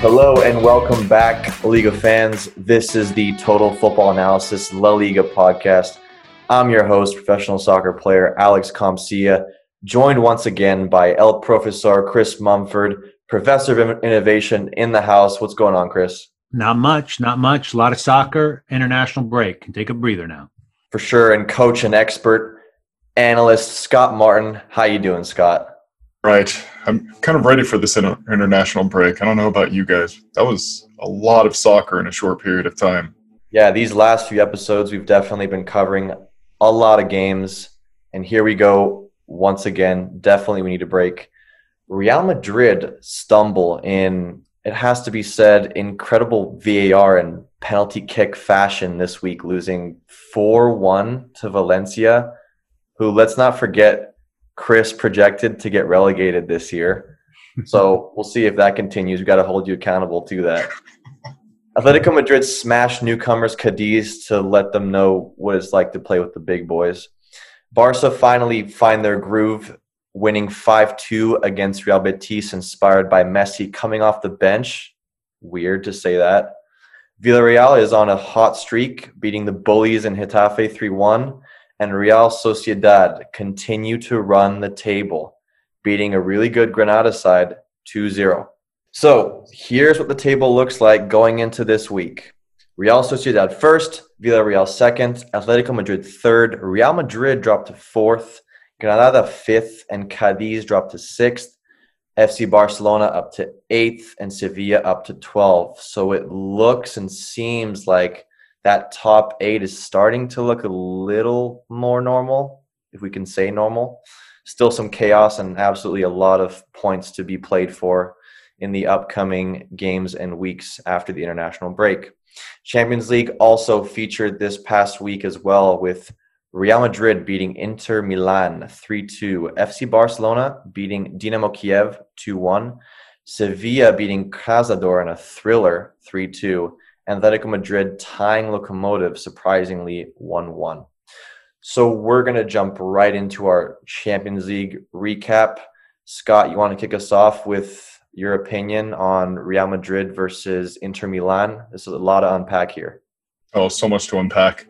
Hello and welcome back, Liga fans. This is the Total Football Analysis La Liga podcast. I'm your host, professional soccer player Alex Comcia, joined once again by El Professor Chris Mumford, professor of innovation in the house. What's going on, Chris? Not much, not much. A lot of soccer, international break. Can take a breather now. For sure. And coach and expert analyst Scott Martin. How you doing, Scott? Right. I'm kind of ready for this international break. I don't know about you guys. That was a lot of soccer in a short period of time. Yeah, these last few episodes, we've definitely been covering a lot of games. And here we go once again. Definitely, we need a break. Real Madrid stumble in, it has to be said, incredible VAR and penalty kick fashion this week, losing 4 1 to Valencia, who, let's not forget, Chris projected to get relegated this year. So we'll see if that continues. We've got to hold you accountable to that. Atletico Madrid smashed newcomers Cadiz to let them know what it's like to play with the big boys. Barca finally find their groove, winning 5 2 against Real Betis, inspired by Messi coming off the bench. Weird to say that. Villarreal is on a hot streak, beating the bullies in Getafe 3 1 and Real Sociedad continue to run the table, beating a really good Granada side 2 0. So here's what the table looks like going into this week. Real Sociedad first, Villarreal second, Atletico Madrid third, Real Madrid dropped to fourth, Granada fifth, and Cadiz dropped to sixth. FC Barcelona up to eighth, and Sevilla up to 12. So it looks and seems like that top eight is starting to look a little more normal, if we can say normal. Still some chaos and absolutely a lot of points to be played for in the upcoming games and weeks after the international break. Champions League also featured this past week as well with Real Madrid beating Inter Milan 3 2, FC Barcelona beating Dinamo Kiev 2 1, Sevilla beating Krasnodar in a thriller 3 2, Atletico Madrid tying Lokomotiv surprisingly 1 1. So we're going to jump right into our Champions League recap. Scott, you want to kick us off with your opinion on Real Madrid versus Inter Milan? This is a lot to unpack here. Oh, so much to unpack.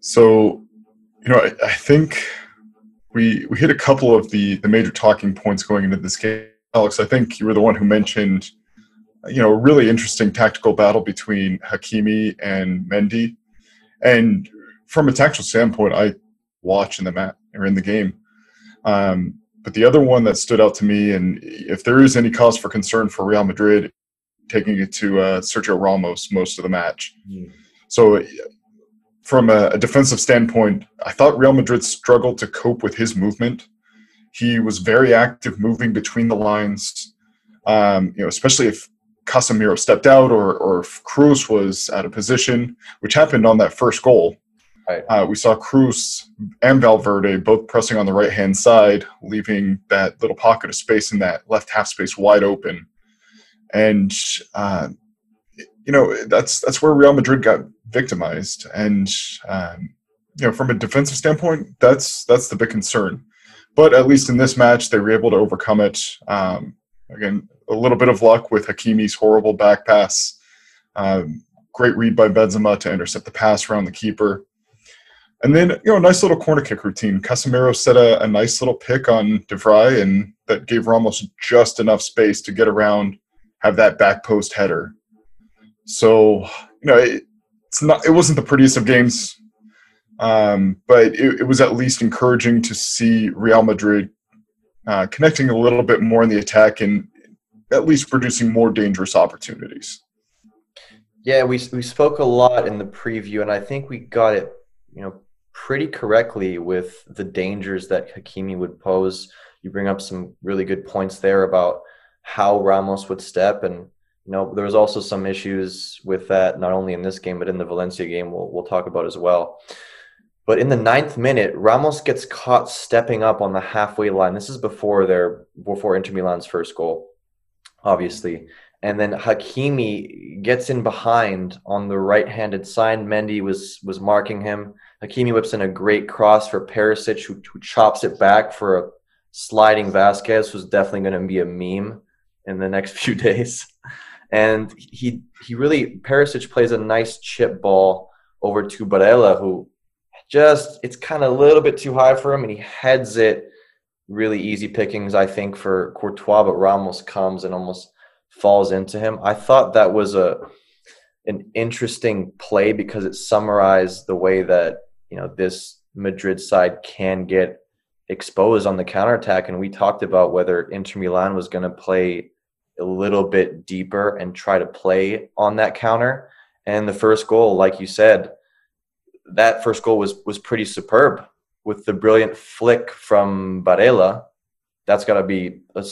So, you know, I, I think we we hit a couple of the the major talking points going into this game. Alex, I think you were the one who mentioned you know, a really interesting tactical battle between Hakimi and Mendy. And from a tactical standpoint, I watch in the mat or in the game. Um, but the other one that stood out to me, and if there is any cause for concern for Real Madrid, taking it to uh, Sergio Ramos most of the match. Mm. So, from a, a defensive standpoint, I thought Real Madrid struggled to cope with his movement. He was very active moving between the lines. Um, you know, especially if Casemiro stepped out or, or Kroos was out of position, which happened on that first goal. Right. Uh, we saw Kroos and Valverde both pressing on the right hand side, leaving that little pocket of space in that left half space wide open. And uh, you know that's that's where Real Madrid got victimized. And um, you know from a defensive standpoint, that's that's the big concern. But at least in this match, they were able to overcome it. Um, again, a little bit of luck with Hakimi's horrible back pass. Um, great read by Benzema to intercept the pass around the keeper. And then, you know, a nice little corner kick routine. Casemiro set a, a nice little pick on De Vrij, and that gave Ramos just enough space to get around, have that back post header. So, you know, it, it's not. It wasn't the prettiest of games, um, but it, it was at least encouraging to see Real Madrid uh, connecting a little bit more in the attack and at least producing more dangerous opportunities. Yeah, we we spoke a lot in the preview, and I think we got it, you know, pretty correctly with the dangers that Hakimi would pose. You bring up some really good points there about how Ramos would step, and you know, there was also some issues with that, not only in this game but in the Valencia game. We'll we'll talk about as well. But in the ninth minute, Ramos gets caught stepping up on the halfway line. This is before their before Inter Milan's first goal obviously. And then Hakimi gets in behind on the right-handed side. Mendy was was marking him. Hakimi whips in a great cross for Perisic, who, who chops it back for a sliding Vasquez, who's definitely going to be a meme in the next few days. And he he really Perisic plays a nice chip ball over to Barella, who just it's kind of a little bit too high for him, and he heads it really easy pickings, I think, for Courtois, but Ramos comes and almost falls into him. I thought that was a an interesting play because it summarized the way that you know this Madrid side can get exposed on the counterattack. And we talked about whether Inter Milan was going to play a little bit deeper and try to play on that counter. And the first goal, like you said, that first goal was was pretty superb with the brilliant flick from Barella. That's got to be a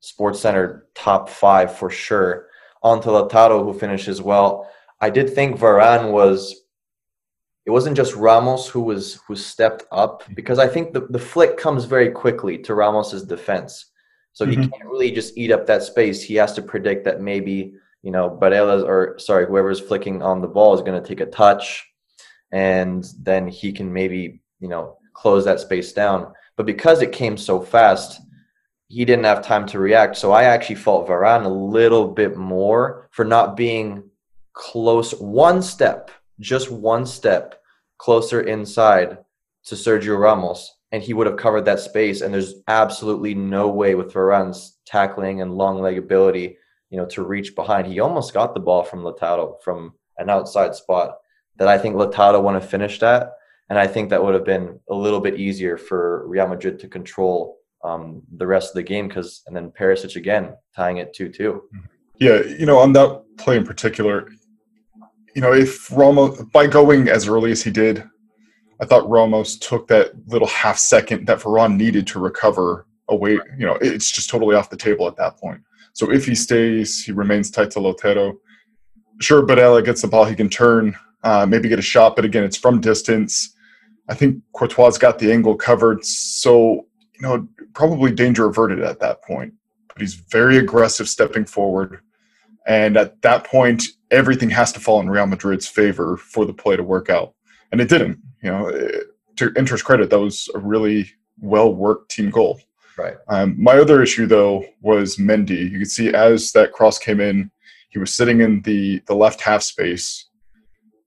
Sports Center top five for sure. On to Lautaro, who finishes well. I did think Varane was. It wasn't just Ramos who was who stepped up because I think the, the flick comes very quickly to Ramos's defense. So mm-hmm. he can't really just eat up that space. He has to predict that maybe, you know, Barella or sorry, whoever's flicking on the ball is going to take a touch and then he can maybe, you know, close that space down. But because it came so fast, he didn't have time to react. So I actually fault Varane a little bit more for not being close one step, just one step closer inside to Sergio Ramos, and he would have covered that space. And there's absolutely no way with Varane's tackling and long leg ability, you know, to reach behind. He almost got the ball from Lautaro from an outside spot that I think Lautaro would have finished at. And I think that would have been a little bit easier for Real Madrid to control um, the rest of the game because, and then Perisic again tying it 2 2. Yeah, you know, on that play in particular, you know, if Ramos, by going as early as he did, I thought Ramos took that little half second that Varane needed to recover away. You know, it's just totally off the table at that point. So if he stays, he remains tight to Lautaro. Sure, Barella gets the ball, he can turn, uh, maybe get a shot, but again, it's from distance. I think Courtois got the angle covered, so you know probably danger averted at that point. But he's very aggressive stepping forward, and at that point, everything has to fall in Real Madrid's favor for the play to work out, and it didn't. You know, to Inter's credit, that was a really well worked team goal. Right. Um, my other issue though was Mendy. You could see as that cross came in, he was sitting in the the left half space.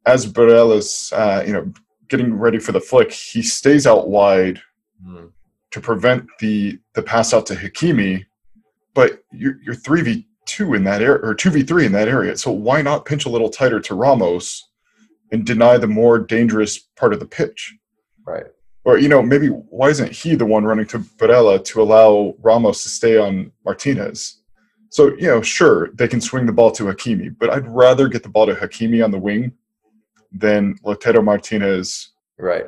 As Barella's, uh, you know, getting ready for the flick, he stays out wide mm. to prevent the the pass out to Hakimi. But you're you're three v two in that area or two v three in that area. So why not pinch a little tighter to Ramos and deny the more dangerous part of the pitch? Right. Or you know maybe why isn't he the one running to Barella to allow Ramos to stay on Martinez? So you know sure they can swing the ball to Hakimi, but I'd rather get the ball to Hakimi on the wing than Lautaro Martinez. Right.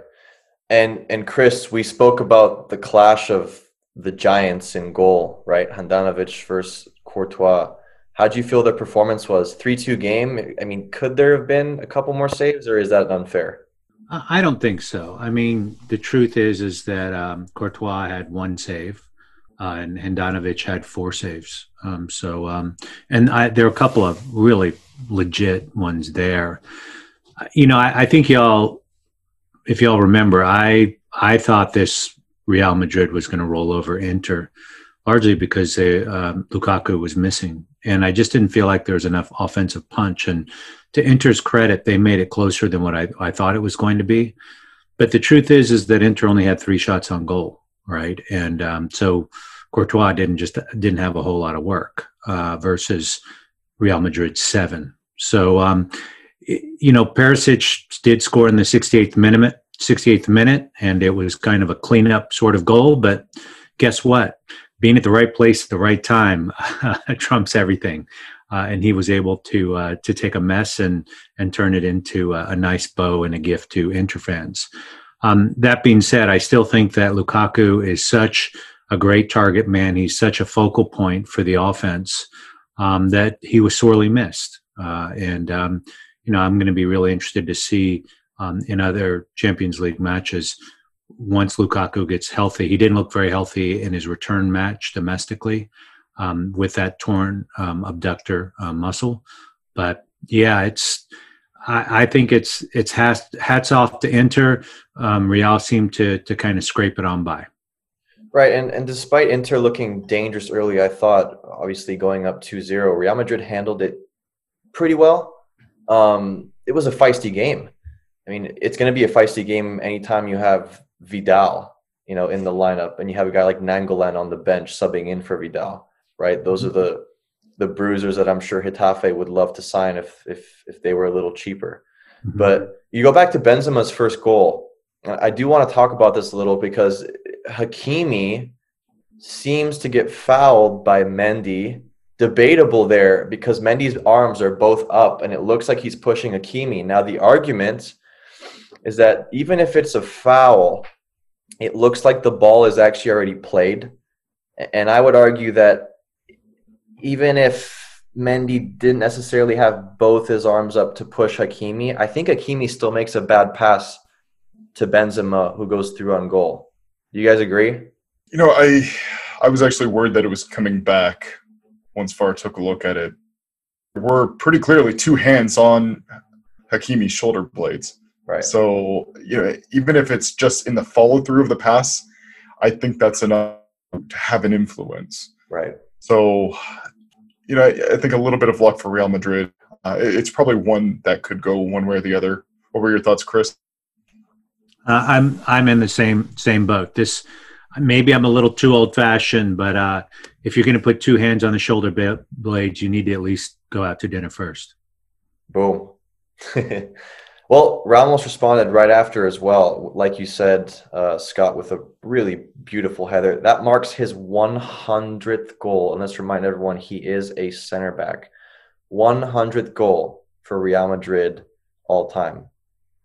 And and Chris, we spoke about the clash of the Giants in goal, right? Handanovic versus Courtois. How do you feel their performance was? 3 2 game. I mean, could there have been a couple more saves, or is that unfair? I don't think so. I mean, the truth is is that um, Courtois had one save, uh, and Handanovic had four saves. Um, so, um, and I, there are a couple of really legit ones there you know, I, I, think y'all, if y'all remember, I I thought this Real Madrid was going to roll over Inter, largely because they, um, Lukaku was missing, and I just didn't feel like there was enough offensive punch. And to Inter's credit, they made it closer than what I, I thought it was going to be. But the truth is, is that Inter only had three shots on goal, right? And um, so Courtois didn't just didn't have a whole lot of work uh, versus Real Madrid seven. So um, you know, Perisic did score in the 68th minute, 68th minute, and it was kind of a cleanup sort of goal. But guess what? Being at the right place at the right time trumps everything. Uh, and he was able to uh, to take a mess and and turn it into a, a nice bow and a gift to Inter fans. Um, that being said, I still think that Lukaku is such a great target man. He's such a focal point for the offense um, that he was sorely missed. Uh, and um, you know, I'm going to be really interested to see um, in other Champions League matches once Lukaku gets healthy. He didn't look very healthy in his return match domestically um, with that torn um, abductor uh, muscle. But yeah, it's. I, think it's it's hats, hats off to Inter. Um, Real seemed to to kind of scrape it on by. Right, and, and despite Inter looking dangerous early, I thought obviously going up 2-0, Real Madrid handled it pretty well. Um, it was a feisty game. I mean, it's going to be a feisty game anytime you have Vidal, you know, in the lineup, and you have a guy like Nainggolan on the bench subbing in for Vidal. Right, those are the the bruisers that I'm sure Getafe would love to sign if if if they were a little cheaper. Mm-hmm. But you go back to Benzema's first goal. I do want to talk about this a little because Hakimi seems to get fouled by Mendy. Debatable there because Mendy's arms are both up and it looks like he's pushing Hakimi. Now the argument is that even if it's a foul, it looks like the ball is actually already played. And I would argue that even if Mendy didn't necessarily have both his arms up to push Hakimi, I think Hakimi still makes a bad pass to Benzema, who goes through on goal. Do you guys agree? You know, I I was actually worried that it was coming back once VAR took a look at it. There were pretty clearly two hands on Hakimi's shoulder blades. Right. So, you know, even if it's just in the follow through of the pass, I think that's enough to have an influence. Right. So, you know, I, I think a little bit of luck for Real Madrid. Uh, it's probably one that could go one way or the other. What were your thoughts, Chris? Uh, I'm I'm in the same same boat. This maybe I'm a little too old fashioned, but uh, if you're going to put two hands on the shoulder blades, you need to at least go out to dinner first. Boom. Well, Ramos responded right after as well. Like you said, uh, Scott, with a really beautiful header. That marks his 100th goal. And let's remind everyone he is a center back. 100th goal for Real Madrid all time.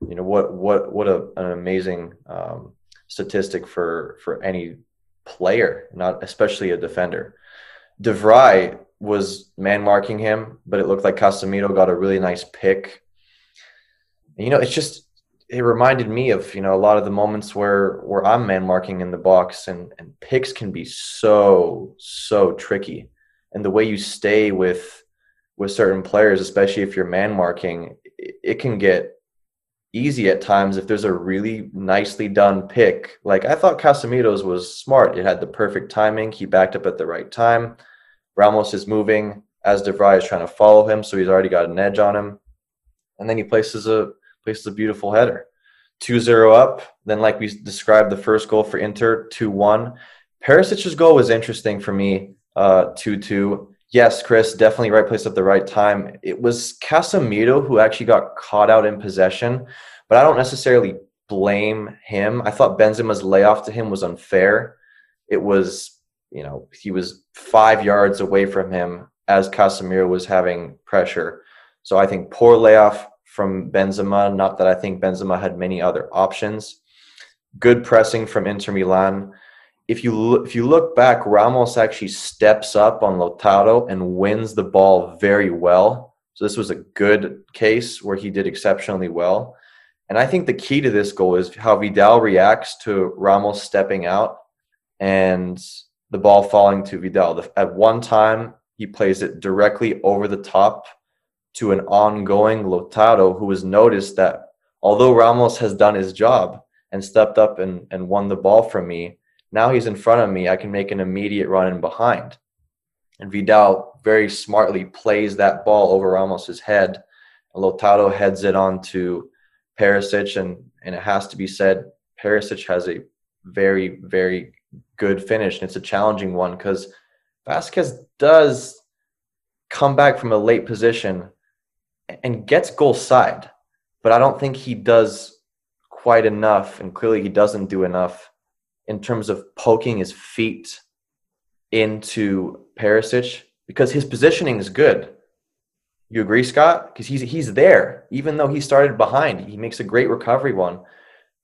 You know what? What? What a, an amazing um, statistic for for any player, not especially a defender. De Vrij was man marking him, but it looked like Casemiro got a really nice pick you know, it's just it reminded me of you know a lot of the moments where where I'm man marking in the box, and and picks can be so so tricky, and the way you stay with with certain players, especially if you're man marking, it, it can get easy at times if there's a really nicely done pick. Like I thought Casemiro's was smart. It had the perfect timing. He backed up at the right time. Ramos is moving as De Vrij is trying to follow him, so he's already got an edge on him. And then he places a places a beautiful header. 2-0 up. Then, like we described, the first goal for Inter, 2-1. Perisic's goal was interesting for me, uh, 2-2. Yes, Chris, definitely right place at the right time. It was Casemiro who actually got caught out in possession, but I don't necessarily blame him. I thought Benzema's layoff to him was unfair. It was, you know, he was five yards away from him as Casemiro was having pressure. So I think poor layoff from Benzema. Not that I think Benzema had many other options. Good pressing from Inter Milan. If you if you look back, Ramos actually steps up on Lautaro and wins the ball very well. So this was a good case where he did exceptionally well. And I think the key to this goal is how Vidal reacts to Ramos stepping out and the ball falling to Vidal. At one time, he plays it directly over the top to an ongoing Lautaro who has noticed that although Ramos has done his job and stepped up and, and won the ball from me, now he's in front of me. I can make an immediate run in behind. And Vidal very smartly plays that ball over Ramos's head. Lautaro heads it on to Perisic, and, and it has to be said, Perisic has a very, very good finish. And it's a challenging one because Vasquez does come back from a late position and gets goal side, but I don't think he does quite enough, and clearly he doesn't do enough in terms of poking his feet into Perisic because his positioning is good. You agree, Scott? Because he's he's there, even though he started behind. He makes a great recovery one,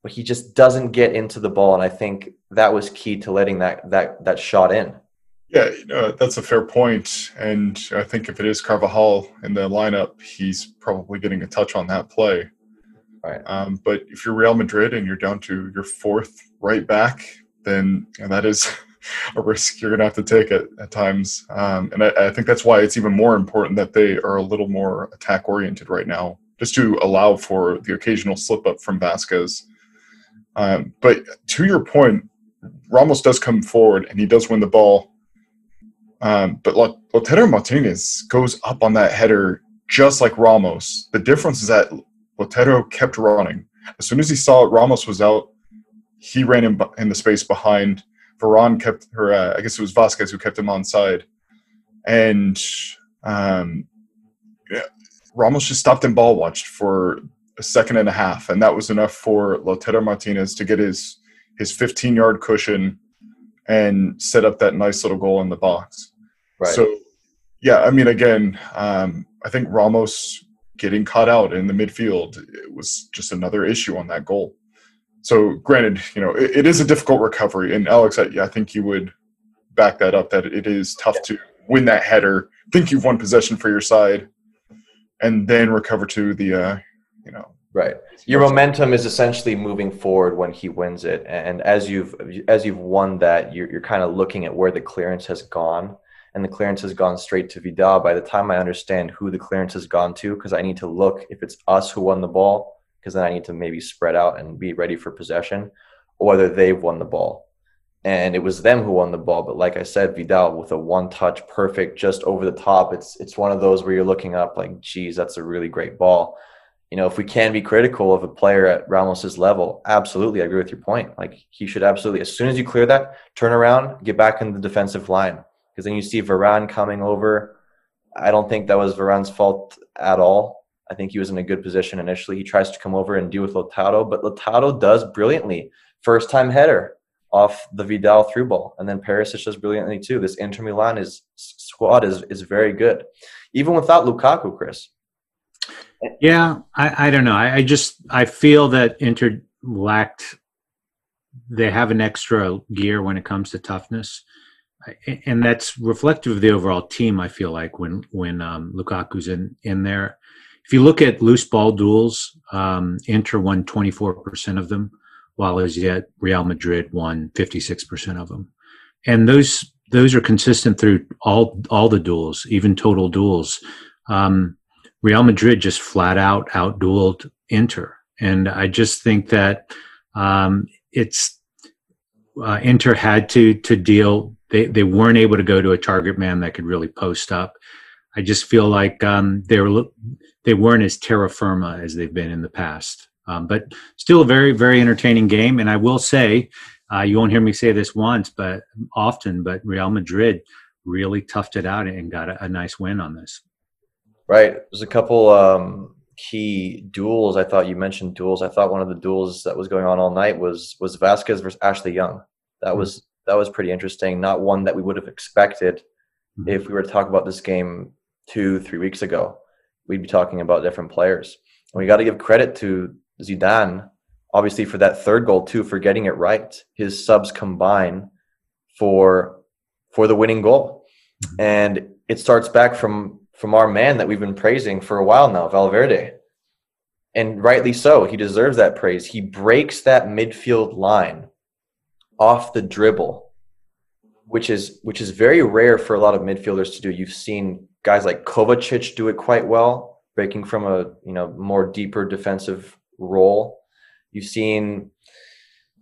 but he just doesn't get into the ball, and I think that was key to letting that that that shot in. Yeah, uh, that's a fair point. And I think if it is Carvajal in the lineup, he's probably getting a touch on that play. Right. Um, but if you're Real Madrid and you're down to your fourth right back, then that is a risk you're going to have to take at, at times. Um, and I, I think that's why it's even more important that they are a little more attack oriented right now, just to allow for the occasional slip up from Vasquez. Um, but to your point, Ramos does come forward and he does win the ball. Um, but Lautaro Martinez goes up on that header just like Ramos. The difference is that Lautaro kept running. As soon as he saw Ramos was out, he ran in, in the space behind. Varane kept her, uh, I guess it was Vasquez who kept him on side. And um, yeah, Ramos just stopped and ball watched for a second and a half. And that was enough for Lautaro Martinez to get his, his 15 yard cushion and set up that nice little goal in the box. Right. So, yeah, I mean, again, um, I think Ramos getting caught out in the midfield it was just another issue on that goal. So, granted, you know, it, it is a difficult recovery, and Alex, I, I, think you would back that up that it is tough yeah. to win that header, think you've won possession for your side, and then recover to the, uh, you know, right. Your momentum is essentially moving forward when he wins it, and as you've as you've won that, you're, you're kind of looking at where the clearance has gone and the clearance has gone straight to Vidal, by the time I understand who the clearance has gone to, because I need to look if it's us who won the ball, because then I need to maybe spread out and be ready for possession, or whether they've won the ball. And it was them who won the ball, but like I said, Vidal with a one-touch, perfect, just over the top. It's it's one of those where you're looking up like, geez, that's a really great ball. You know, if we can be critical of a player at Ramos's level, absolutely, I agree with your point. Like he should absolutely, as soon as you clear that, turn around, get back in the defensive line because then you see Varane coming over. I don't think that was Varane's fault at all. I think he was in a good position initially. He tries to come over and deal with Lautaro, but Lautaro does brilliantly. First time header off the Vidal through ball, and then Perisic does brilliantly too. This Inter Milan is squad is is very good, even without Lukaku. Chris. Yeah, I, I don't know. I, I just I feel that Inter lacked. They have an extra gear when it comes to toughness and that's reflective of the overall team. I feel like when when um, Lukaku's in in there, if you look at loose ball duels, um, Inter won twenty four percent of them, while as yet Real Madrid won fifty six percent of them, and those those are consistent through all all the duels, even total duels. Um, Real Madrid just flat out outdueled Inter, and I just think that um, it's uh, Inter had to to deal they they weren't able to go to a target man that could really post up. I just feel like um, they were they weren't as terra firma as they've been in the past. Um, but still a very very entertaining game. And I will say, uh, you won't hear me say this once, but often. But Real Madrid really toughed it out and got a, a nice win on this. Right. There's a couple um, key duels. I thought you mentioned duels. I thought one of the duels that was going on all night was was Vasquez versus Ashley Young. That mm-hmm. was that was pretty interesting. Not one that we would have expected mm-hmm. if we were to talk about this game two, three weeks ago. We'd be talking about different players. And we got to give credit to Zidane, obviously, for that third goal too, for getting it right. His subs combine for for the winning goal, mm-hmm. and it starts back from from our man that we've been praising for a while now, Valverde. And rightly so, he deserves that praise. He breaks that midfield line off the dribble, which is which is very rare for a lot of midfielders to do. You've seen guys like Kovacic do it quite well, breaking from a you know more deeper defensive role. You've seen,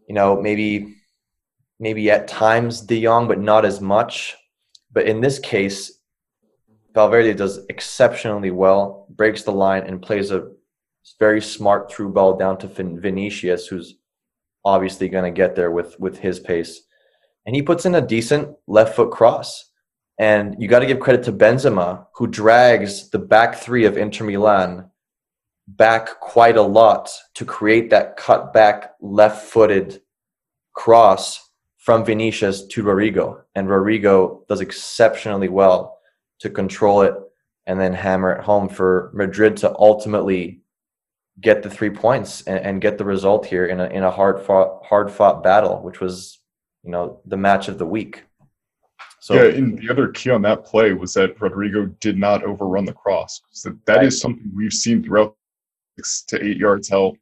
you know, maybe maybe at times De Jong, but not as much. But in this case, Valverde does exceptionally well, breaks the line and plays a very smart through ball down to Vinicius, who's obviously going to get there with with his pace. And he puts in a decent left foot cross. And you got to give credit to Benzema, who drags the back three of Inter Milan back quite a lot to create that cut back left footed cross from Vinicius to Rodrygo. And Rodrygo does exceptionally well to control it and then hammer it home for Madrid to ultimately get the three points and, and, get the result here in a in a hard fought hard fought battle, which was you know the match of the week. So yeah, and the other key on that play was that Rodrygo did not overrun the cross. So that right. is something we've seen throughout six to eight yards held,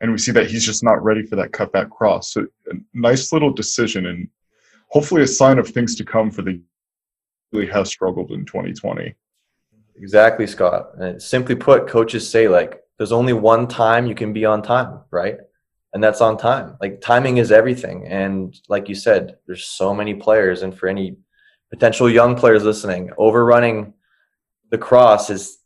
and we see that he's just not ready for that cutback cross. So a nice little decision, and hopefully a sign of things to come for the really has struggled in 2020. Exactly, Scott. And simply put, coaches say like there's only one time you can be on time, right? and that's on time. Like timing is everything. And like you said, there's so many players, and for any potential young players listening, overrunning the cross is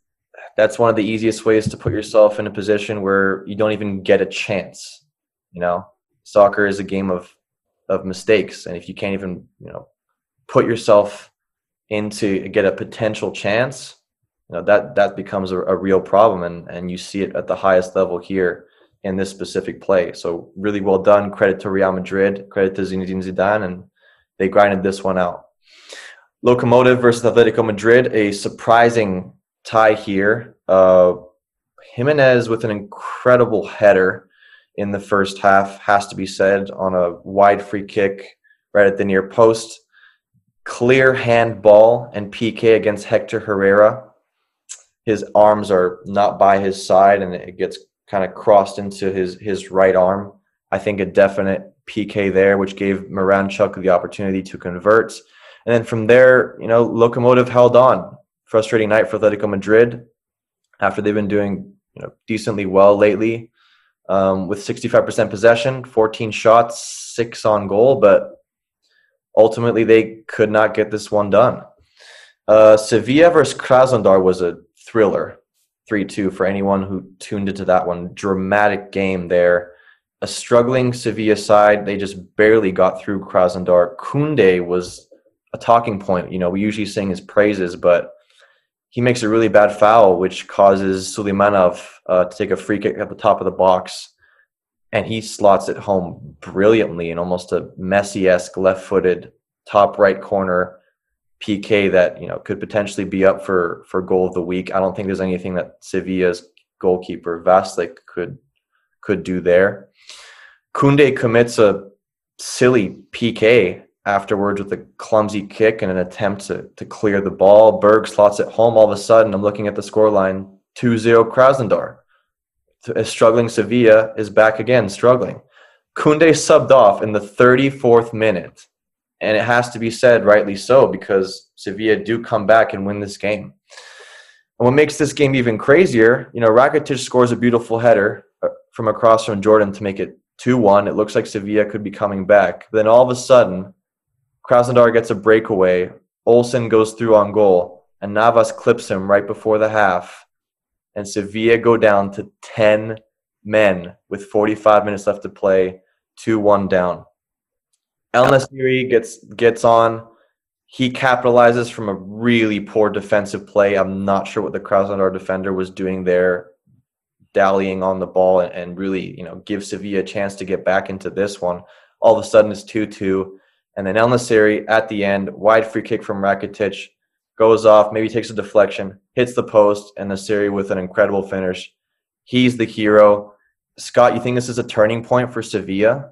that's one of the easiest ways to put yourself in a position where you don't even get a chance. You know, soccer is a game of of mistakes, and if you can't even you know put yourself into get a potential chance, you know that that becomes a, a real problem, and and you see it at the highest level here in this specific play. So really well done. Credit to Real Madrid. Credit to Zinedine Zidane, and they grinded this one out. Lokomotiv versus Atletico Madrid, a surprising tie here. Uh, Giménez with an incredible header in the first half, has to be said, on a wide free kick right at the near post. Clear handball and PK against Hector Herrera. His arms are not by his side and it gets kind of crossed into his, his right arm. I think a definite PK there, which gave Miranchuk the opportunity to convert. And then from there, you know, Lokomotiv held on. Frustrating night for Atletico Madrid after they've been doing you know decently well lately, um, with 65% possession, 14 shots, six on goal, but ultimately they could not get this one done. Uh, Sevilla versus Krasnodar was a thriller, 3-2 for anyone who tuned into that one. Dramatic game there. A struggling Sevilla side, they just barely got through Krasnodar. Koundé was a talking point. You know, we usually sing his praises, but he makes a really bad foul, which causes Suleymanov uh, to take a free kick at the top of the box, and he slots it home brilliantly in almost a Messi-esque left-footed top right corner PK that you know could potentially be up for for goal of the week. I don't think there's anything that Sevilla's goalkeeper Vaclík could could do there. Koundé commits a silly PK afterwards with a clumsy kick and an attempt to, to clear the ball. Berg slots it home. All of a sudden, I'm looking at the scoreline 2 0 Krasnodar. A struggling Sevilla is back again, struggling. Koundé subbed off in the 34th minute. And it has to be said, rightly so, because Sevilla do come back and win this game. And what makes this game even crazier, you know, Rakitic scores a beautiful header uh, from across from Jordan to make it 2 1. It looks like Sevilla could be coming back. Then all of a sudden, Krasnodar gets a breakaway. Olsen goes through on goal, and Navas clips him right before the half. And Sevilla go down to 10 men with 45 minutes left to play, 2 1 down. El Nesyri gets, gets on. He capitalizes from a really poor defensive play. I'm not sure what the Krasnodar defender was doing there, dallying on the ball and, and really, you know, give Sevilla a chance to get back into this one. All of a sudden, it's 2 2 and then El Nesyri at the end, wide free kick from Rakitic, goes off, maybe takes a deflection, hits the post, and Nesyri with an incredible finish. He's the hero. Scott, you think this is a turning point for Sevilla?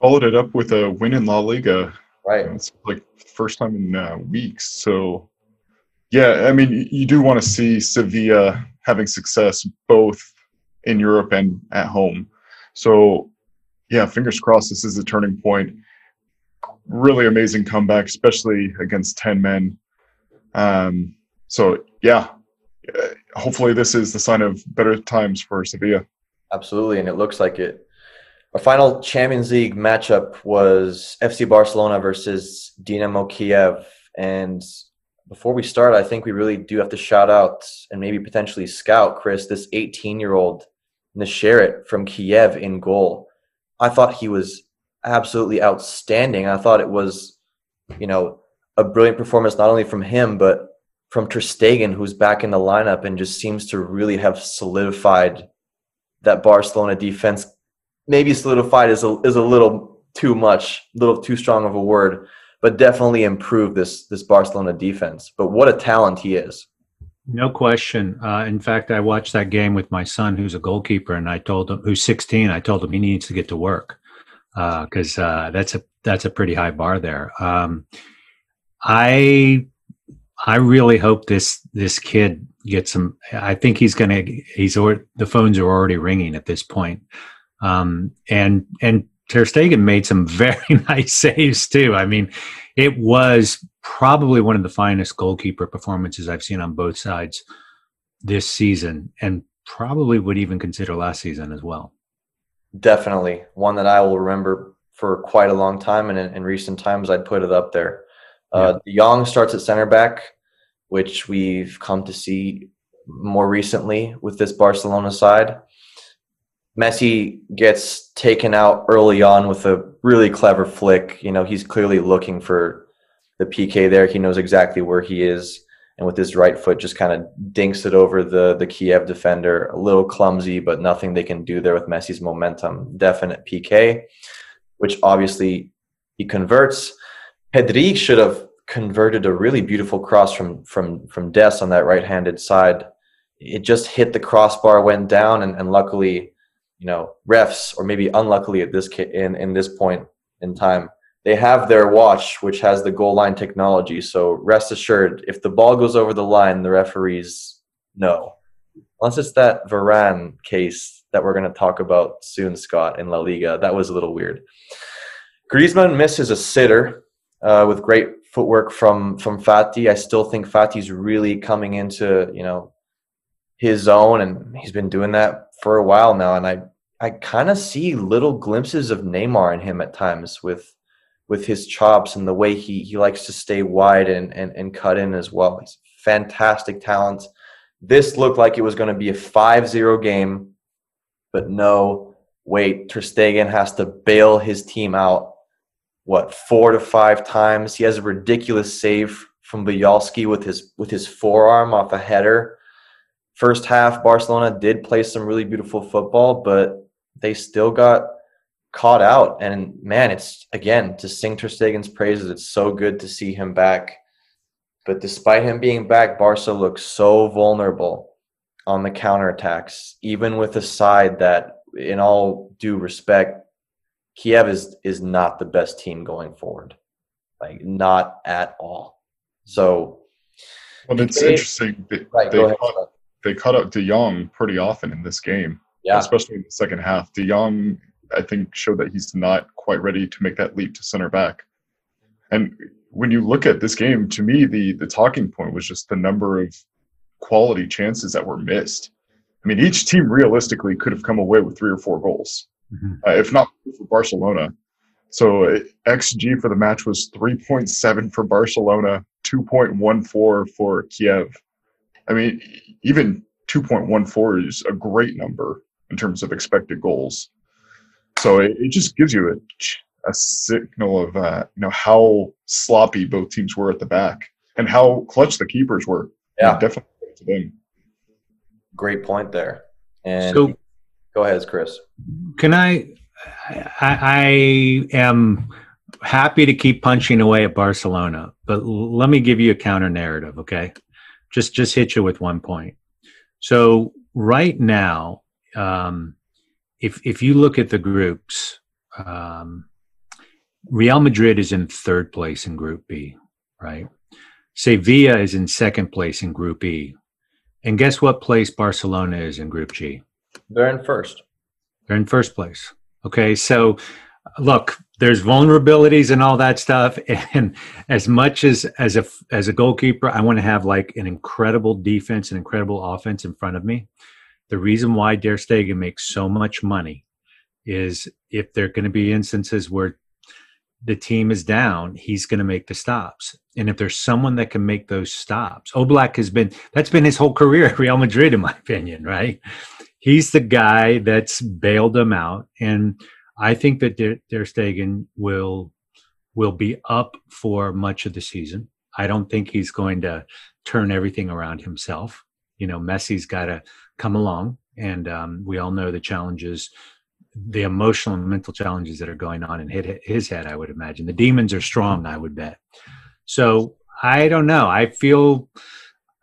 Followed it up with a win in La Liga. Right. It's like first time in uh, weeks. So, yeah, I mean, you do want to see Sevilla having success both in Europe and at home. So, yeah, fingers crossed this is a turning point really amazing comeback, especially against 10 men. Um, so, yeah, uh, hopefully this is the sign of better times for Sevilla. Absolutely, and it looks like it. Our final Champions League matchup was FC Barcelona versus Dinamo Kiev. And before we start, I think we really do have to shout out and maybe potentially scout Chris, this 18 year old Neshcheret from Kiev in goal. I thought he was absolutely outstanding. I thought it was, you know, a brilliant performance not only from him but from Ter Stegen, who's back in the lineup and just seems to really have solidified that Barcelona defense. Maybe solidified is a is a little too much, a little too strong of a word, but definitely improved this this Barcelona defense. But what a talent he is! No question. Uh, in fact, I watched that game with my son, who's a goalkeeper, and I told him, who's 16, I told him he needs to get to work because uh, uh, that's a that's a pretty high bar there. Um, I I really hope this this kid gets some. I think he's gonna. He's or the phones are already ringing at this point. Um, and and Ter Stegen made some very nice saves too. I mean, it was probably one of the finest goalkeeper performances I've seen on both sides this season, and probably would even consider last season as well. Definitely one that I will remember for quite a long time, and in, in recent times, I'd put it up there. Uh, De Jong starts at center back, which we've come to see more recently with this Barcelona side. Messi gets taken out early on with a really clever flick. You know, he's clearly looking for the PK there. He knows exactly where he is. And with his right foot, just kind of dinks it over the, the Kiev defender. A little clumsy, but nothing they can do there with Messi's momentum. Definite PK, which obviously he converts. Pedri should have converted a really beautiful cross from from from Dest on that right-handed side. It just hit the crossbar, went down, and, and luckily you know refs or maybe unluckily at this in in this point in time they have their watch which has the goal line technology. So rest assured if the ball goes over the line the referees know. Unless it's that Varane case that we're going to talk about soon Scott in La Liga that was a little weird. Griezmann misses a sitter uh, with great footwork from from Fati. I still think Fati's really coming into you know his own and he's been doing that for a while now. And I I kind of see little glimpses of Neymar in him at times with with his chops and the way he he likes to stay wide and and, and cut in as well. He's fantastic talent. This looked like it was going to be a 5-0 game, but no, wait, Ter Stegen has to bail his team out what, 4 to 5 times. He has a ridiculous save from Buyalskyi with his with his forearm off a header. First half Barcelona did play some really beautiful football, but they still got caught out. And man, it's again to sing Ter Stegen's praises. It's so good to see him back. But despite him being back, Barca looks so vulnerable on the counterattacks, even with a side that, in all due respect, Kiev is is not the best team going forward. Like not at all. So Well it's they, interesting. They, right, they, cut, they out De Jong pretty often in this game yeah. especially in the second half. De Jong, I think, showed that he's not quite ready to make that leap to center back. And when you look at this game, to me, the the talking point was just the number of quality chances that were missed. I mean, each team realistically could have come away with three or four goals, mm-hmm. uh, if not for Barcelona. So uh, XG for the match was 3.7 for Barcelona, 2.14 for Kiev. I mean, even 2.14 is a great number in terms of expected goals. So it, it just gives you a, a signal of uh, you know how sloppy both teams were at the back and how clutch the keepers were. Yeah, definitely to them. Great point there. And so, go ahead, Chris. Can I? I, I am happy to keep punching away at Barcelona, but let me give you a counter narrative, okay? Just just hit you with one point. So right now, um, if if you look at the groups, um, Real Madrid is in third place in Group B, right? Sevilla is in second place in Group E, and guess what place Barcelona is in Group G? They're in first. They're in first place. Okay, so look, there's vulnerabilities and all that stuff, and as much as as a as a goalkeeper, I want to have like an incredible defense and incredible offense in front of me. The reason why Der Stegen makes so much money is if there are going to be instances where the team is down, he's going to make the stops. And if there's someone that can make those stops, Oblak has been, that's been his whole career at Real Madrid, in my opinion, right? He's the guy that's bailed them out. And I think that Der, Der Stegen will, will be up for much of the season. I don't think he's going to turn everything around himself. You know, Messi's got to come along. And um, we all know the challenges, the emotional and mental challenges that are going on in his head, I would imagine. The demons are strong, I would bet. So I don't know. I feel.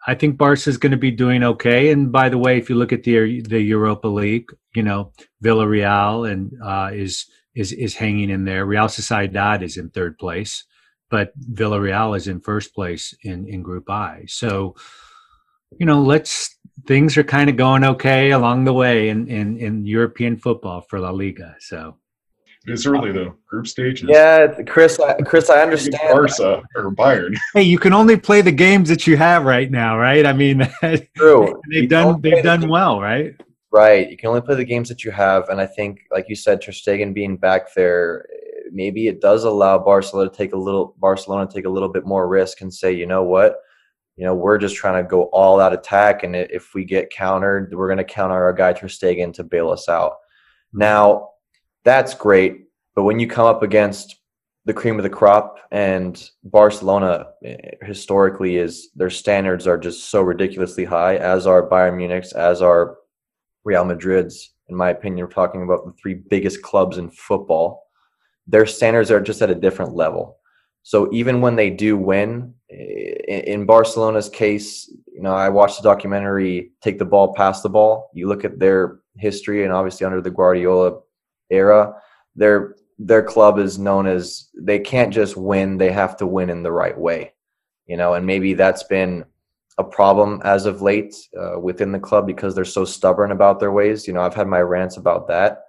I think Barca is going to be doing okay. And by the way, if you look at the the Europa League, you know Villarreal and uh, is is is hanging in there. Real Sociedad is in third place, but Villarreal is in first place in in Group I. So, you know, let's things are kind of going okay along the way in, in, in European football for La Liga. So it's early though, group stages. Yeah, Chris. Chris, I understand. Barca or Bayern. Hey, you can only play the games that you have right now, right? I mean, true. they've done they've done well, right? Right. You can only play the games that you have, and I think, like you said, Ter Stegen being back there, maybe it does allow Barcelona to take a little Barcelona to take a little bit more risk and say, you know what, you know, we're just trying to go all out attack, and if we get countered, we're going to counter our guy Ter Stegen to bail us out. Now, that's great, but when you come up against the cream of the crop, and Barcelona eh, historically is their standards are just so ridiculously high, as are Bayern Munich's, as are Real Madrid's. In my opinion, we're talking about the three biggest clubs in football. Their standards are just at a different level. So even when they do win, in Barcelona's case, you know, I watched the documentary "Take the Ball, Pass the Ball." You look at their history, and obviously under the Guardiola era, their their club is known as they can't just win; they have to win in the right way. You know, and maybe that's been a problem as of late uh, within the club because they're so stubborn about their ways. You know, I've had my rants about that.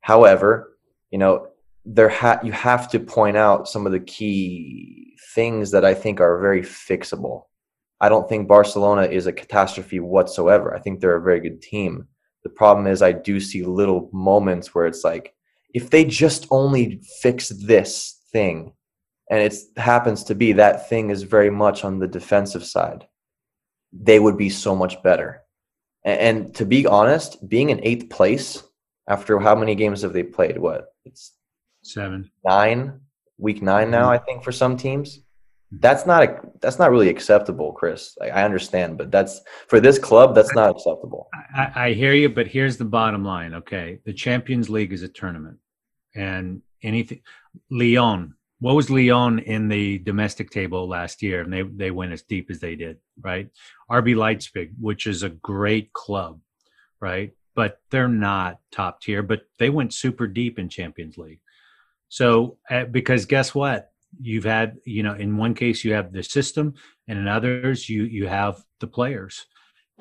However, you know, there ha- you have to point out some of the key things that I think are very fixable. I don't think Barcelona is a catastrophe whatsoever. I think they're a very good team. The problem is I do see little moments where it's like if they just only fix this thing and it happens to be that thing is very much on the defensive side they would be so much better and, and to be honest being in eighth place after how many games have they played what it's seven nine week nine now mm-hmm. i think for some teams that's not a, that's not really acceptable chris. I, I understand but that's for this club that's not acceptable. I, I hear you but here's the bottom line okay? The champions league is a tournament and anything lyon what was lyon in the domestic table last year and they they went as deep as they did right? Rb leipzig which is a great club right? But they're not top tier but they went super deep in champions league. So, uh, because guess what? You've had, you know, in one case you have the system, and in others you you have the players.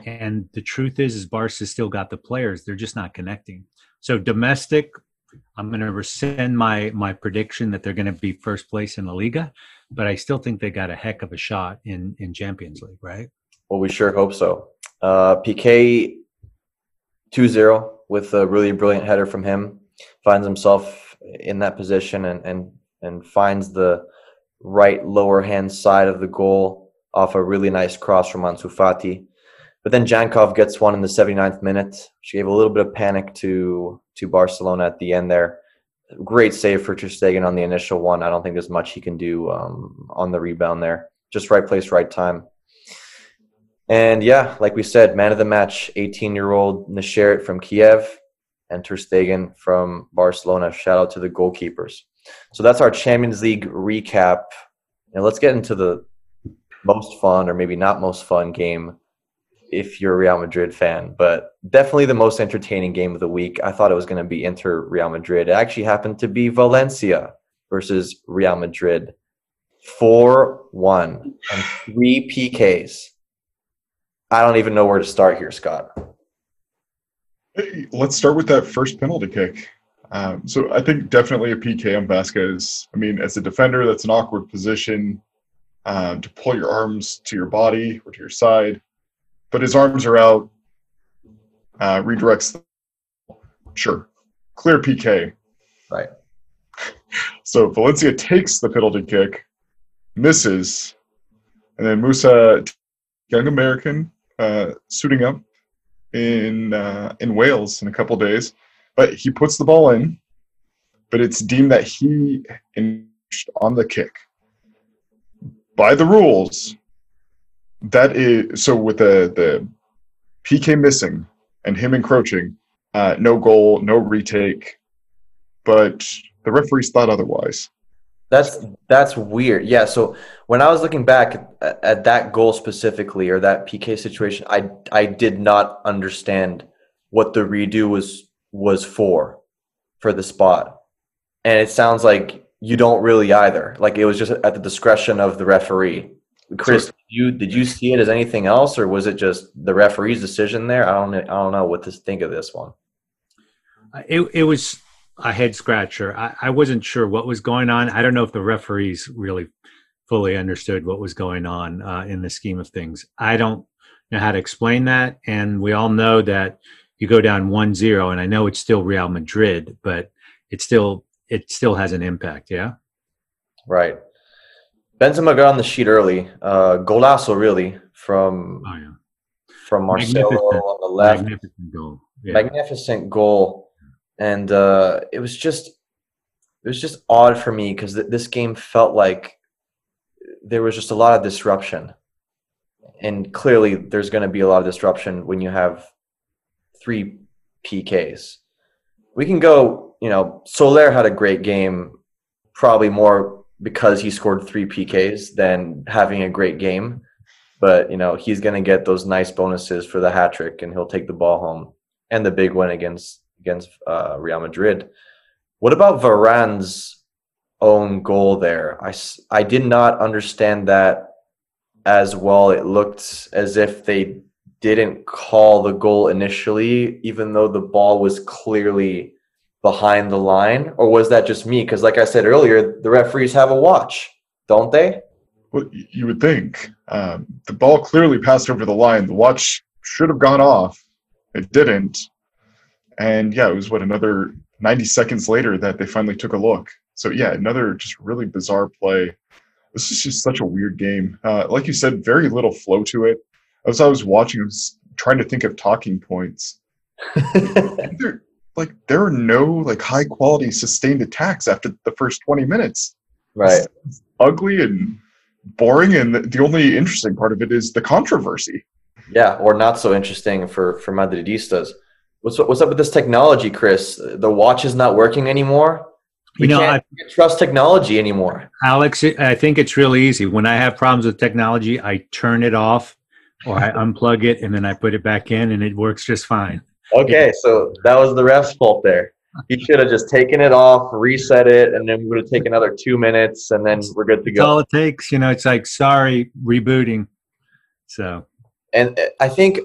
And the truth is, is Barca still got the players; they're just not connecting. So, domestic, I'm going to rescind my my prediction that they're going to be first place in the Liga, but I still think they got a heck of a shot in in Champions League, right? Well, we sure hope so. Uh, Piqué 2-0 with a really brilliant header from him finds himself in that position and and and finds the right lower hand side of the goal off a really nice cross from Ansu Fati. But then Tsygankov gets one in the 79th minute. She gave a little bit of panic to to Barcelona at the end there. Great save for Ter Stegen on the initial one. I don't think there's much he can do um, on the rebound there. Just right place, right time. And yeah, like we said, man of the match, 18 year old Neshcheret from Kiev and Ter Stegen from Barcelona. Shout out to the goalkeepers. So that's our Champions League recap. And let's get into the most fun, or maybe not most fun game if you're a Real Madrid fan, but definitely the most entertaining game of the week. I thought it was going to be Inter Real Madrid. It actually happened to be Valencia versus Real Madrid. 4 1 and three PKs. I don't even know where to start here, Scott. Let's start with that first penalty kick. Um, so I think definitely a PK on Vázquez. I mean, as a defender, that's an awkward position um, to pull your arms to your body or to your side, but his arms are out. Uh, redirects. The, sure, clear PK. Right. So Valencia takes the penalty kick, misses, and then Musah, young American, uh, suiting up, in uh, in Wales in a couple days. But he puts the ball in, but it's deemed that he on the kick. By the rules, that is so with the the PK missing and him encroaching, uh, no goal, no retake. But the referees thought otherwise. That's that's weird. Yeah. So when I was looking back at, at, that goal specifically, or that PK situation, I I did not understand what the redo was was for, for the spot, and it sounds like you don't really either. Like it was just at the discretion of the referee. Chris, did you did you see it as anything else, or was it just the referee's decision there? I don't I don't know what to think of this one. It it was a head scratcher. I, I wasn't sure what was going on. I don't know if the referees really fully understood what was going on uh, in the scheme of things. I don't know how to explain that. And we all know that you go down 1-0 and I know it's still Real Madrid, but it still it still has an impact, yeah? Right. Benzema got on the sheet early. Uh, golazo, really, from Oh yeah. from Marcelo on the left. Magnificent goal. Yeah. Magnificent goal, and uh, it was just it was just odd for me because th- this game felt like there was just a lot of disruption, and clearly there's going to be a lot of disruption when you have three PKs. We can go, you know, Soler had a great game, probably more because he scored three PKs than having a great game. But you know, he's going to get those nice bonuses for the hat trick, and he'll take the ball home and the big win against against uh, Real Madrid. What about Varane's own goal there? I, I did not understand that as well. It looked as if they didn't call the goal initially, even though the ball was clearly behind the line. Or was that just me? Because, like I said earlier, the referees have a watch, don't they? Well, you would think um, the ball clearly passed over the line. The watch should have gone off. It didn't. And yeah, it was what another 90 seconds later that they finally took a look. So yeah, another just really bizarre play. This is just such a weird game. Uh, like you said, very little flow to it. As I was watching, I was trying to think of talking points. There, like there are no like high quality sustained attacks after the first 20 minutes right. ugly and boring and the- the only interesting part of it is the controversy Yeah, or not so interesting for for Madridistas. What's what's up with this technology, Chris? The watch is not working anymore. We You know, can't trust technology anymore. Alex, I think it's really easy. When I have problems with technology, I turn it off or I unplug it and then I put it back in and it works just fine. Okay, so that was the ref's fault there. He should have just taken it off, reset it, and then we would have taken another two minutes, and then we're good to go. That's all it takes. You know, it's like, sorry, rebooting. So, And uh, I think,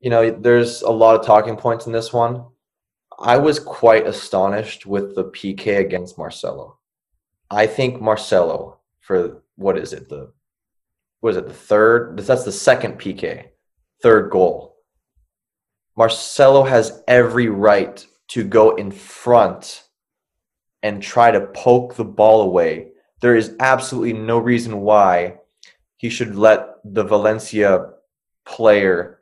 you know, there's a lot of talking points in this one. I was quite astonished with the PK against Marcelo. I think Marcelo for what is it the what is it the third that's the second PK third goal. Marcelo has every right to go in front and try to poke the ball away. There is absolutely no reason why he should let the Valencia player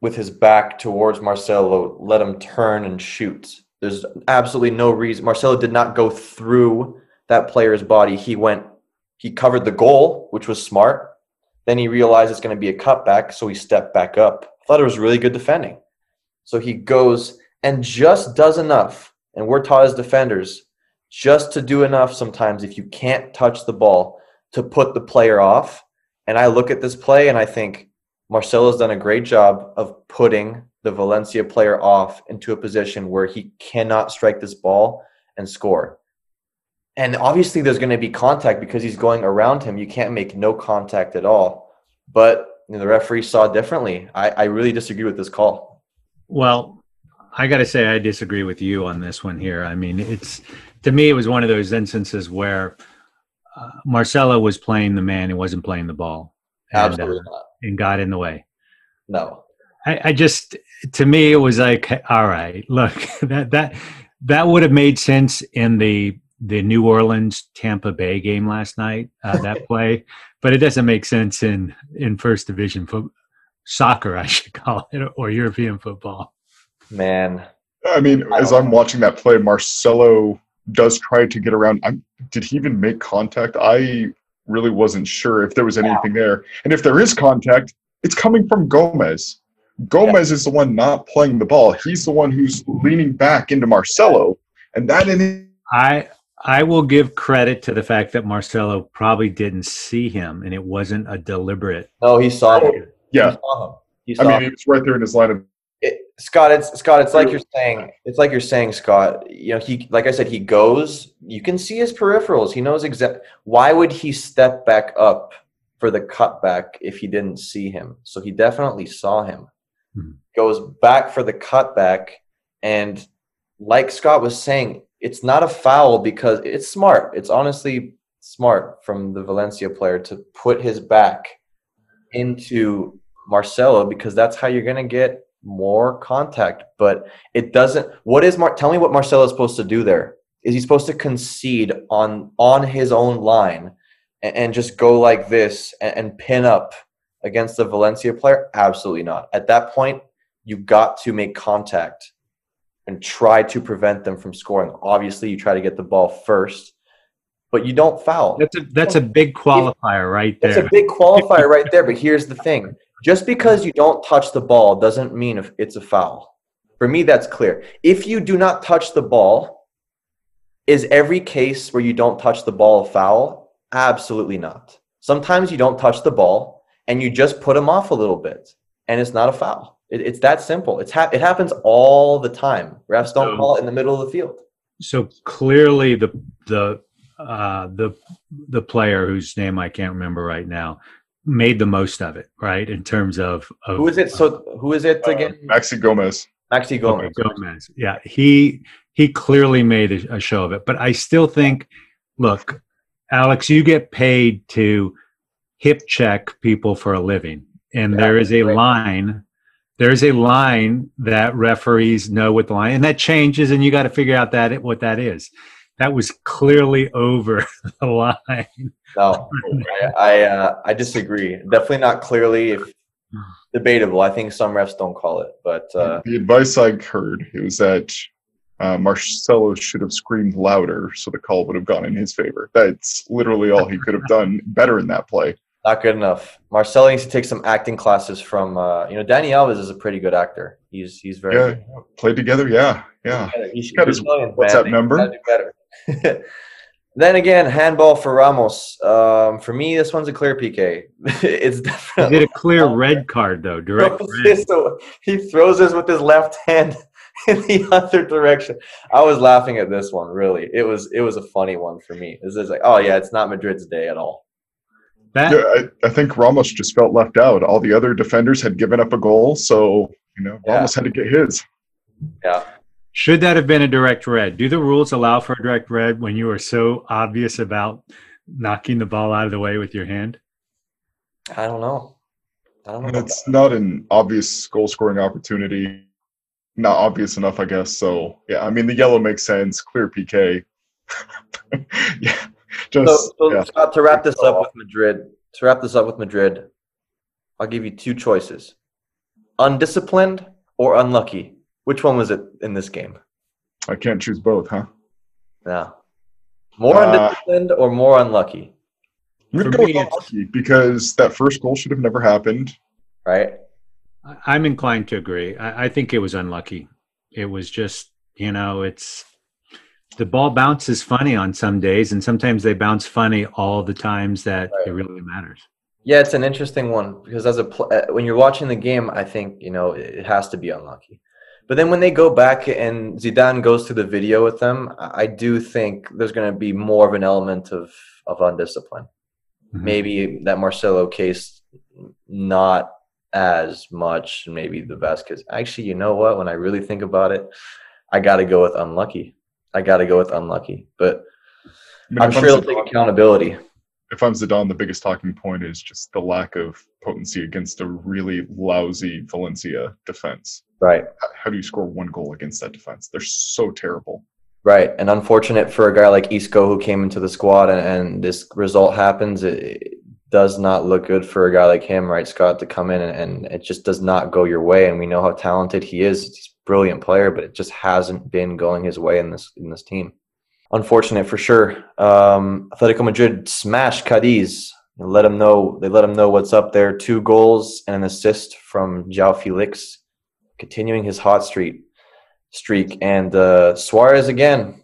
with his back towards Marcelo let him turn and shoot. There's absolutely no reason. Marcelo did not go through that player's body. He went, he covered the goal, which was smart. Then he realized it's going to be a cutback, so he stepped back up. Thought it was really good defending. So he goes and just does enough. And we're taught as defenders just to do enough sometimes if you can't touch the ball to put the player off. And I look at this play and I think Marcelo's done a great job of putting the Valencia player off into a position where he cannot strike this ball and score. And obviously, there's going to be contact because he's going around him. You can't make no contact at all. But you know, the referee saw differently. I, I really disagree with this call. well, I got to say, I disagree with you on this one here. I mean, it's to me, it was one of those instances where uh, Marcelo was playing the man and wasn't playing the ball and, uh, Absolutely not. and got in the way. No. I, I just to me it was like all right look that that that would have made sense in the the New Orleans Tampa Bay game last night uh, that play but it doesn't make sense in in first division fo- soccer I should call it or European football. Man. i mean I as i'm watching that play marcelo does try to get around. I'm, did he even make contact? I really wasn't sure if there was anything there. And if there is contact it's coming from gomez. Gomez is the one not playing the ball. He's the one who's leaning back into marcelo and that in I I will give credit to the fact that Marcelo probably didn't see him and it wasn't a deliberate No, he saw him. yeah He saw him. He i mean him. he was right there in his line of it, Scott, it's Scott. It's like you're saying. It's like you're saying, Scott. You know, he like I said, he goes. You can see his peripherals. He knows exact. Why would he step back up for the cutback if he didn't see him? So he definitely saw him. Hmm. Goes back for the cutback, and like Scott was saying, it's not a foul because it's smart. It's honestly smart from the Valencia player to put his back into Marcelo because that's how you're going to get more contact, but it doesn't. What is Mar? Tell me what Marcelo is supposed to do there. Is he supposed to concede on on his own line and, and just go like this and, and pin up against the Valencia player? Absolutely not. At that point, you got to make contact and try to prevent them from scoring. Obviously, you try to get the ball first, but you don't foul. That's a that's a big qualifier right there. That's a big qualifier right there. But here's the thing: just because you don't touch the ball doesn't mean if it's a foul. For me, that's clear. If you do not touch the ball, is every case where you don't touch the ball a foul? Absolutely not. Sometimes you don't touch the ball and you just put them off a little bit, and it's not a foul. It, it's that simple. It's ha- it happens all the time. Refs don't So- call it in the middle of the field. So clearly, the the uh, the the player whose name I can't remember right now made the most of it, right? In terms of, of Who is it? So who is it Uh, again? Maxi Gomez. Maxi Gomez. Gomez. Yeah, he he clearly made a, a show of it. But I still think, look, Alex, you get paid to hip check people for a living, and Yeah, there is a right. line. There is a line that referees know what the line, and that changes, and you got to figure out that what that is. That was clearly over the line. No, I I, uh, I disagree. Definitely not clearly. If debatable, I think some refs don't call it, but uh, the advice I heard it was that uh, Marcelo should have screamed louder, so the call would have gone in his favor. That's literally all he could have done better in that play. Not good enough. Marcelo needs to take some acting classes from. Uh, you know, Dani Alves is a pretty good actor. He's he's very Yeah, good. played together. Yeah, yeah. He's got his Brazilian, WhatsApp number. Gotta do better. then again, handball for Ramos. Um, for me, this one's a clear PK. it's He definitely. did a clear red card though, direct throws red. he throws this with his left hand in the other direction. I was laughing at this one. Really, it was it was a funny one for me. This is like, oh yeah, it's not Madrid's day at all. That Yeah, I, I think Ramos just felt left out. All the other defenders had given up a goal, so you know Yeah. Ramos had to get his. Yeah, Should that have been a direct red? Do the rules allow for a direct red when you are so obvious about knocking the ball out of the way with your hand? I don't know. I don't know. It's not an obvious goal scoring opportunity. Not obvious enough, I guess. So yeah, I mean the yellow makes sense. Clear PK. yeah, So, just so yeah. Scott, to wrap this up with Madrid, to wrap this up with Madrid, I'll give you two choices: undisciplined or unlucky. Which one was it in this game? I can't choose both, huh? Yeah, more Uh, undisciplined or more unlucky, I'm gonna go with unlucky because that first goal should have never happened. right? I- I'm inclined to agree. I, I think it was unlucky. It was just, you know, it's the ball bounces funny on some days, and sometimes they bounce funny all the times that it really matters. Yeah, it's an interesting one because as a pl- uh, when you're watching the game, I think you know it has to be unlucky. But then when they go back and Zidane goes through the video with them, I do think there's going to be more of an element of of undiscipline. Mhm. Maybe that Marcelo case, not as much. Maybe the Vázquez. Actually, you know what? When I really think about it, I got to go with unlucky. I got to go with unlucky. But I mean, I'm sure they'll take accountability. if I'm Zidane, the biggest talking point is just the lack of potency against a really lousy Valencia defense. Right. How do you score one goal against that defense? They're so terrible. Right, and unfortunate for a guy like Isco who came into the squad and, and this result happens. It, it does not look good for a guy like him, right, Scott, to come in and, and it just does not go your way. And we know how talented he is; he's brilliant player, but it just hasn't been going his way in this in this team. Unfortunate for sure. Um, Atletico Madrid smashed Cadiz. They let them know. They let them know what's up there. Two goals and an assist from João Felix, continuing his hot streak streak. And uh, Suarez again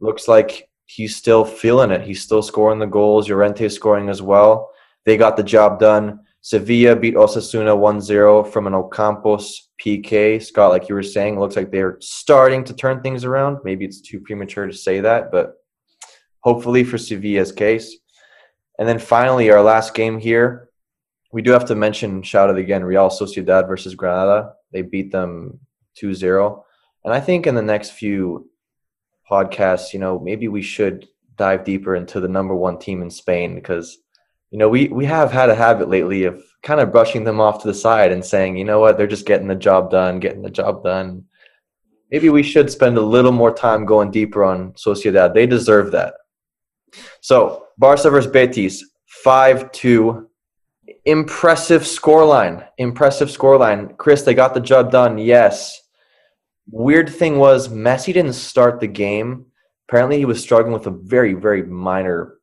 looks like he's still feeling it. He's still scoring the goals. Llorente scoring as well. They got the job done. Sevilla beat Osasuna 1-0 from an Ocampos PK. Scott, like you were saying, looks like they're starting to turn things around. Maybe it's too premature to say that, but hopefully for Sevilla's case. And then finally, our last game here, we do have to mention, shout it again, Real Sociedad versus Granada. They beat them 2-0. And I think in the next few podcasts, you know, maybe we should dive deeper into the number one team in Spain because you know, we we have had a habit lately of kind of brushing them off to the side and saying, you know what, they're just getting the job done, getting the job done. Maybe we should spend a little more time going deeper on Sociedad. They deserve that. So, Barca versus Betis, 5 2. Impressive scoreline. Impressive scoreline. Chris, they got the job done. Yes. Weird thing was, Messi didn't start the game. Apparently, he was struggling with a very, very minor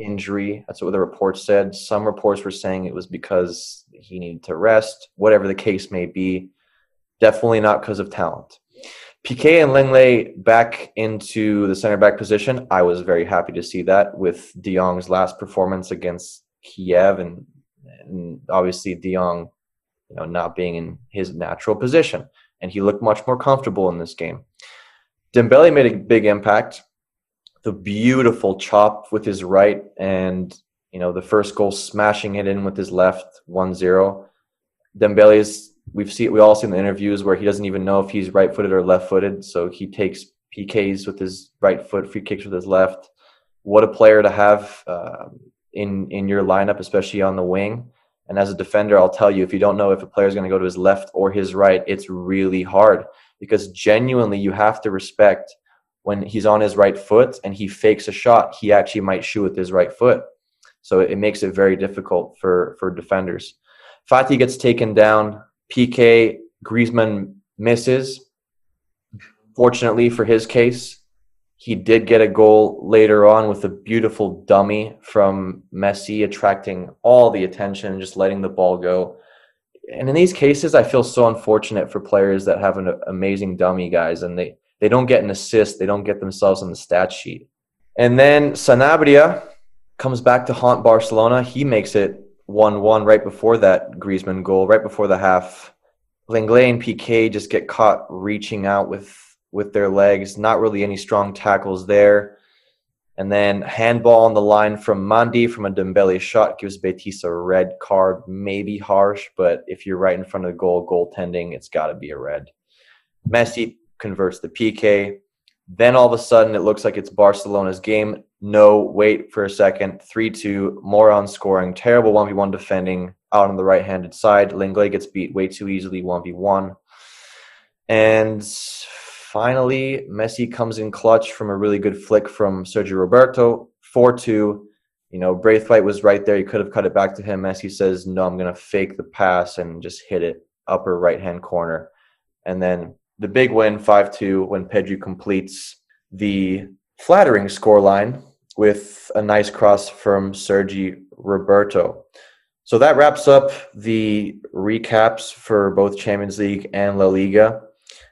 injury. That's what the report said. Some reports were saying it was because he needed to rest, whatever the case may be. Definitely not because of talent. Piqué and Lenglet back into the center back position. I was very happy to see that with De Jong's last performance against Kiev and, and obviously De Jong, you know, not being in his natural position. And he looked much more comfortable in this game. Dembele made a big impact the beautiful chop with his right and you know the first goal smashing it in with his left 1-0 Dembele's we've seen we all seen the interviews where he doesn't even know if he's right-footed or left-footed so he takes PKs with his right foot free kicks with his left. What a player to have uh, in in your lineup especially on the wing. And as a defender I'll tell you if you don't know if a player is going to go to his left or his right it's really hard because genuinely you have to respect when he's on his right foot and he fakes a shot, he actually might shoot with his right foot. So it makes it very difficult for for defenders. Fati gets taken down. PK Griezmann misses. Fortunately for his case, he did get a goal later on with a beautiful dummy from Messi, attracting all the attention and just letting the ball go. And in these cases, I feel so unfortunate for players that have an amazing dummy guys, and they they don't get an assist. They don't get themselves on the stat sheet. And then Sanabria comes back to haunt Barcelona. He makes it 1 1 right before that Griezmann goal, right before the half. Lenglet and Piqué just get caught reaching out with, with their legs. Not really any strong tackles there. And then handball on the line from Mandi from a Dembele shot gives Betis a red card. Maybe harsh, but if you're right in front of the goal, goaltending, it's got to be a red. Messi converts the PK. Then all of a sudden, it looks like it's Barcelona's game. No, wait for a second. 3 2, Moron scoring. Terrible 1v1 defending out on the right handed side. Lenglet gets beat way too easily 1v1. And finally, Messi comes in clutch from a really good flick from Sergi Roberto. 4 2. You know, Braithwaite was right there. He could have cut it back to him. Messi says, No, I'm going to fake the pass and just hit it upper right hand corner. And then the big win 5-2 when Pedri completes the flattering scoreline with a nice cross from Sergi Roberto. So that wraps up the recaps for both Champions League and La Liga.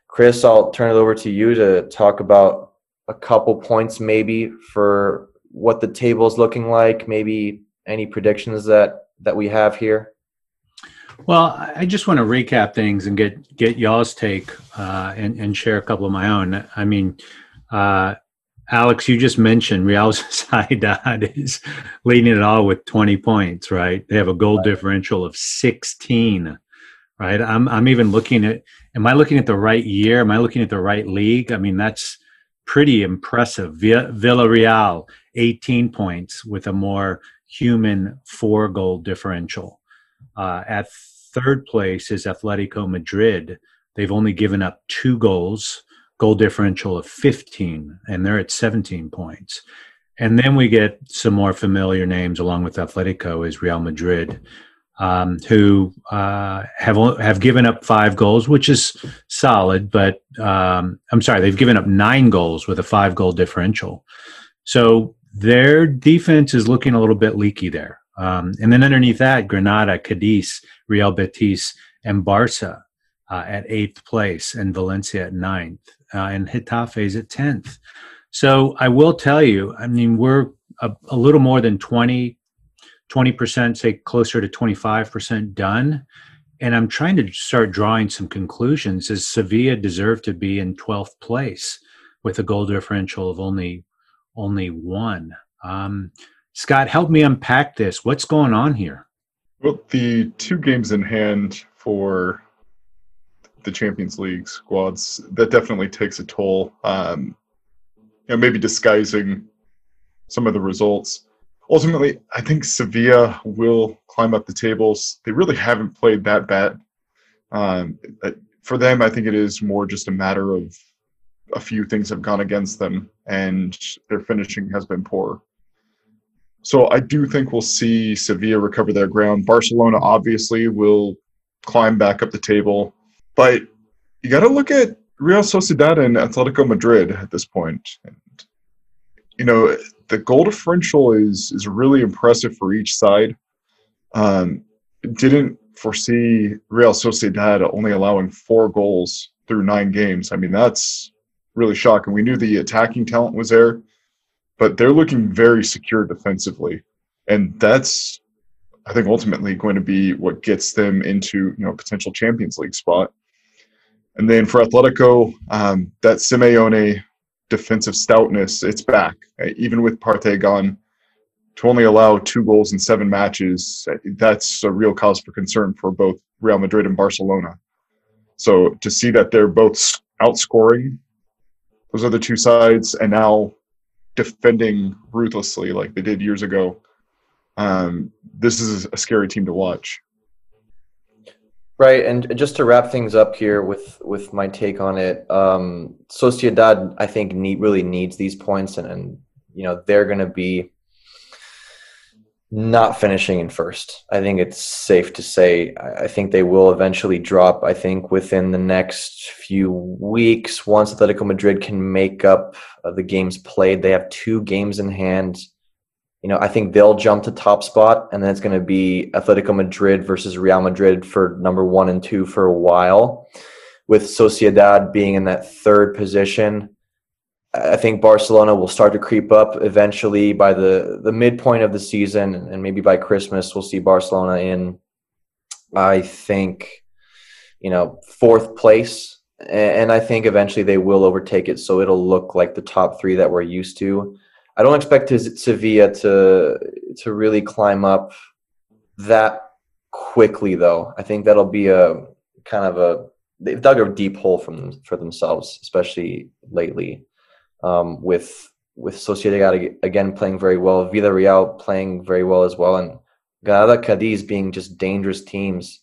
Chris, I'll turn it over to you to talk about a couple points maybe for what the table is looking like, maybe any predictions that that we have here. Well, I just want to recap things and get get y'all's take uh, and and share a couple of my own. I mean, uh, Alex, you just mentioned Real Sociedad is leading it all with 20 points, right? They have a goal right. differential of 16, right? I'm I'm even looking at. Am I looking at the right year? Am I looking at the right league? I mean, that's pretty impressive. Villarreal, 18 points with a more human four goal differential. Uh, at third place is Atletico Madrid. They've only given up two goals, goal differential of 15, and they're at 17 points. And then we get some more familiar names along with Atletico is Real Madrid, um, who uh, have have given up five goals, which is solid. But um, I'm sorry, they've given up nine goals with a five goal differential. So their defense is looking a little bit leaky there. Um, and then underneath that, Granada, Cadiz, Real Betis, and Barca uh, at eighth place, and Valencia at ninth, uh, and Getafe is at tenth. So I will tell you, I mean, we're a, a little more than 20, 20%, say closer to 25% done. And I'm trying to start drawing some conclusions. As Sevilla deserve to be in 12th place with a goal differential of only only one. Um, Scott, help me unpack this. What's going on here? Well, the two games in hand for the Champions League squads that definitely takes a toll. Um, you know, maybe disguising some of the results. ultimately, I think Sevilla will climb up the tables. They really haven't played that bad. Um, for them, I think it is more just a matter of a few things have gone against them, and their finishing has been poor. So I do think we'll see Sevilla recover their ground. Barcelona obviously will climb back up the table, but you got to look at Real Sociedad and Atletico Madrid at this point. And, you know, the goal differential is is really impressive for each side. Um, didn't foresee Real Sociedad only allowing four goals through nine games. I mean, that's really shocking. We knew the attacking talent was there, but they're looking very secure defensively, and that's I think ultimately going to be what gets them into you know potential Champions League spot. And then for Atletico, um, that Simeone defensive stoutness, it's back. Even with Partey gone, to only allow two goals in seven matches, that's a real cause for concern for both Real Madrid and Barcelona. So to see that they're both outscoring those other two sides and now defending ruthlessly like they did years ago, um, this is a scary team to watch. Right, and just to wrap things up here with with my take on it, um, Sociedad I think need really needs these points, and, and you know they're going to be not finishing in first. I think it's safe to say. I think they will eventually drop. I think within the next few weeks, once Atletico Madrid can make up uh, the games played, they have two games in hand you know, I think they'll jump to top spot, and then it's going to be Atletico Madrid versus Real Madrid for number one and two for a while, with Sociedad being in that third position. I think Barcelona will start to creep up eventually by the, the midpoint of the season, and maybe by Christmas, we'll see Barcelona in, I think, you know, fourth place. And I think eventually they will overtake it, so it'll look like the top three that we're used to I don't expect Sevilla to to really climb up that quickly, though. I think that'll be a kind of a they've dug a deep hole from for themselves, especially lately, um, with with Sociedad again playing very well, Villarreal playing very well as well, and Granada, Cadiz being just dangerous teams.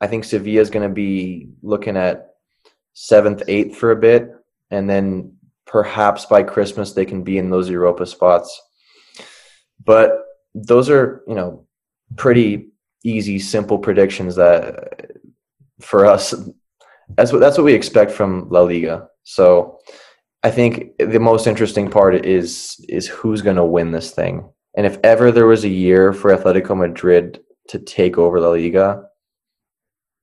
I think Sevilla is going to be looking at seventh, eighth for a bit, and then perhaps by Christmas they can be in those Europa spots. But those are, you know, pretty easy, simple predictions that for us, that's what that's what we expect from La Liga. So I think the most interesting part is is who's going to win this thing. And if ever there was a year for Atletico Madrid to take over La Liga,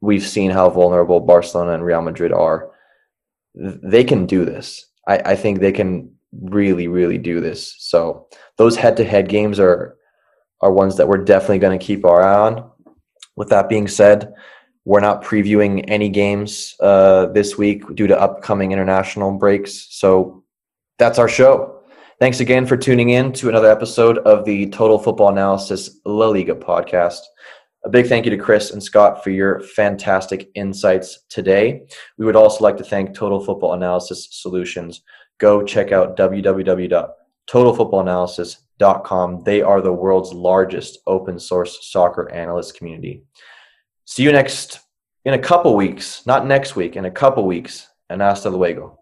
we've seen how vulnerable Barcelona and Real Madrid are. They can do this. I, I think they can really, really do this. So those head-to-head games are are ones that we're definitely going to keep our eye on. With that being said, we're not previewing any games uh, this week due to upcoming international breaks. So that's our show. Thanks again for tuning in to another episode of the Total Football Analysis La Liga podcast. A big thank you to Chris and Scott for your fantastic insights today. We would also like to thank Total Football Analysis Solutions. Go check out www.totalfootballanalysis.com. They are the world's largest open source soccer analyst community. See you next in a couple weeks, not next week, in a couple weeks, and hasta luego.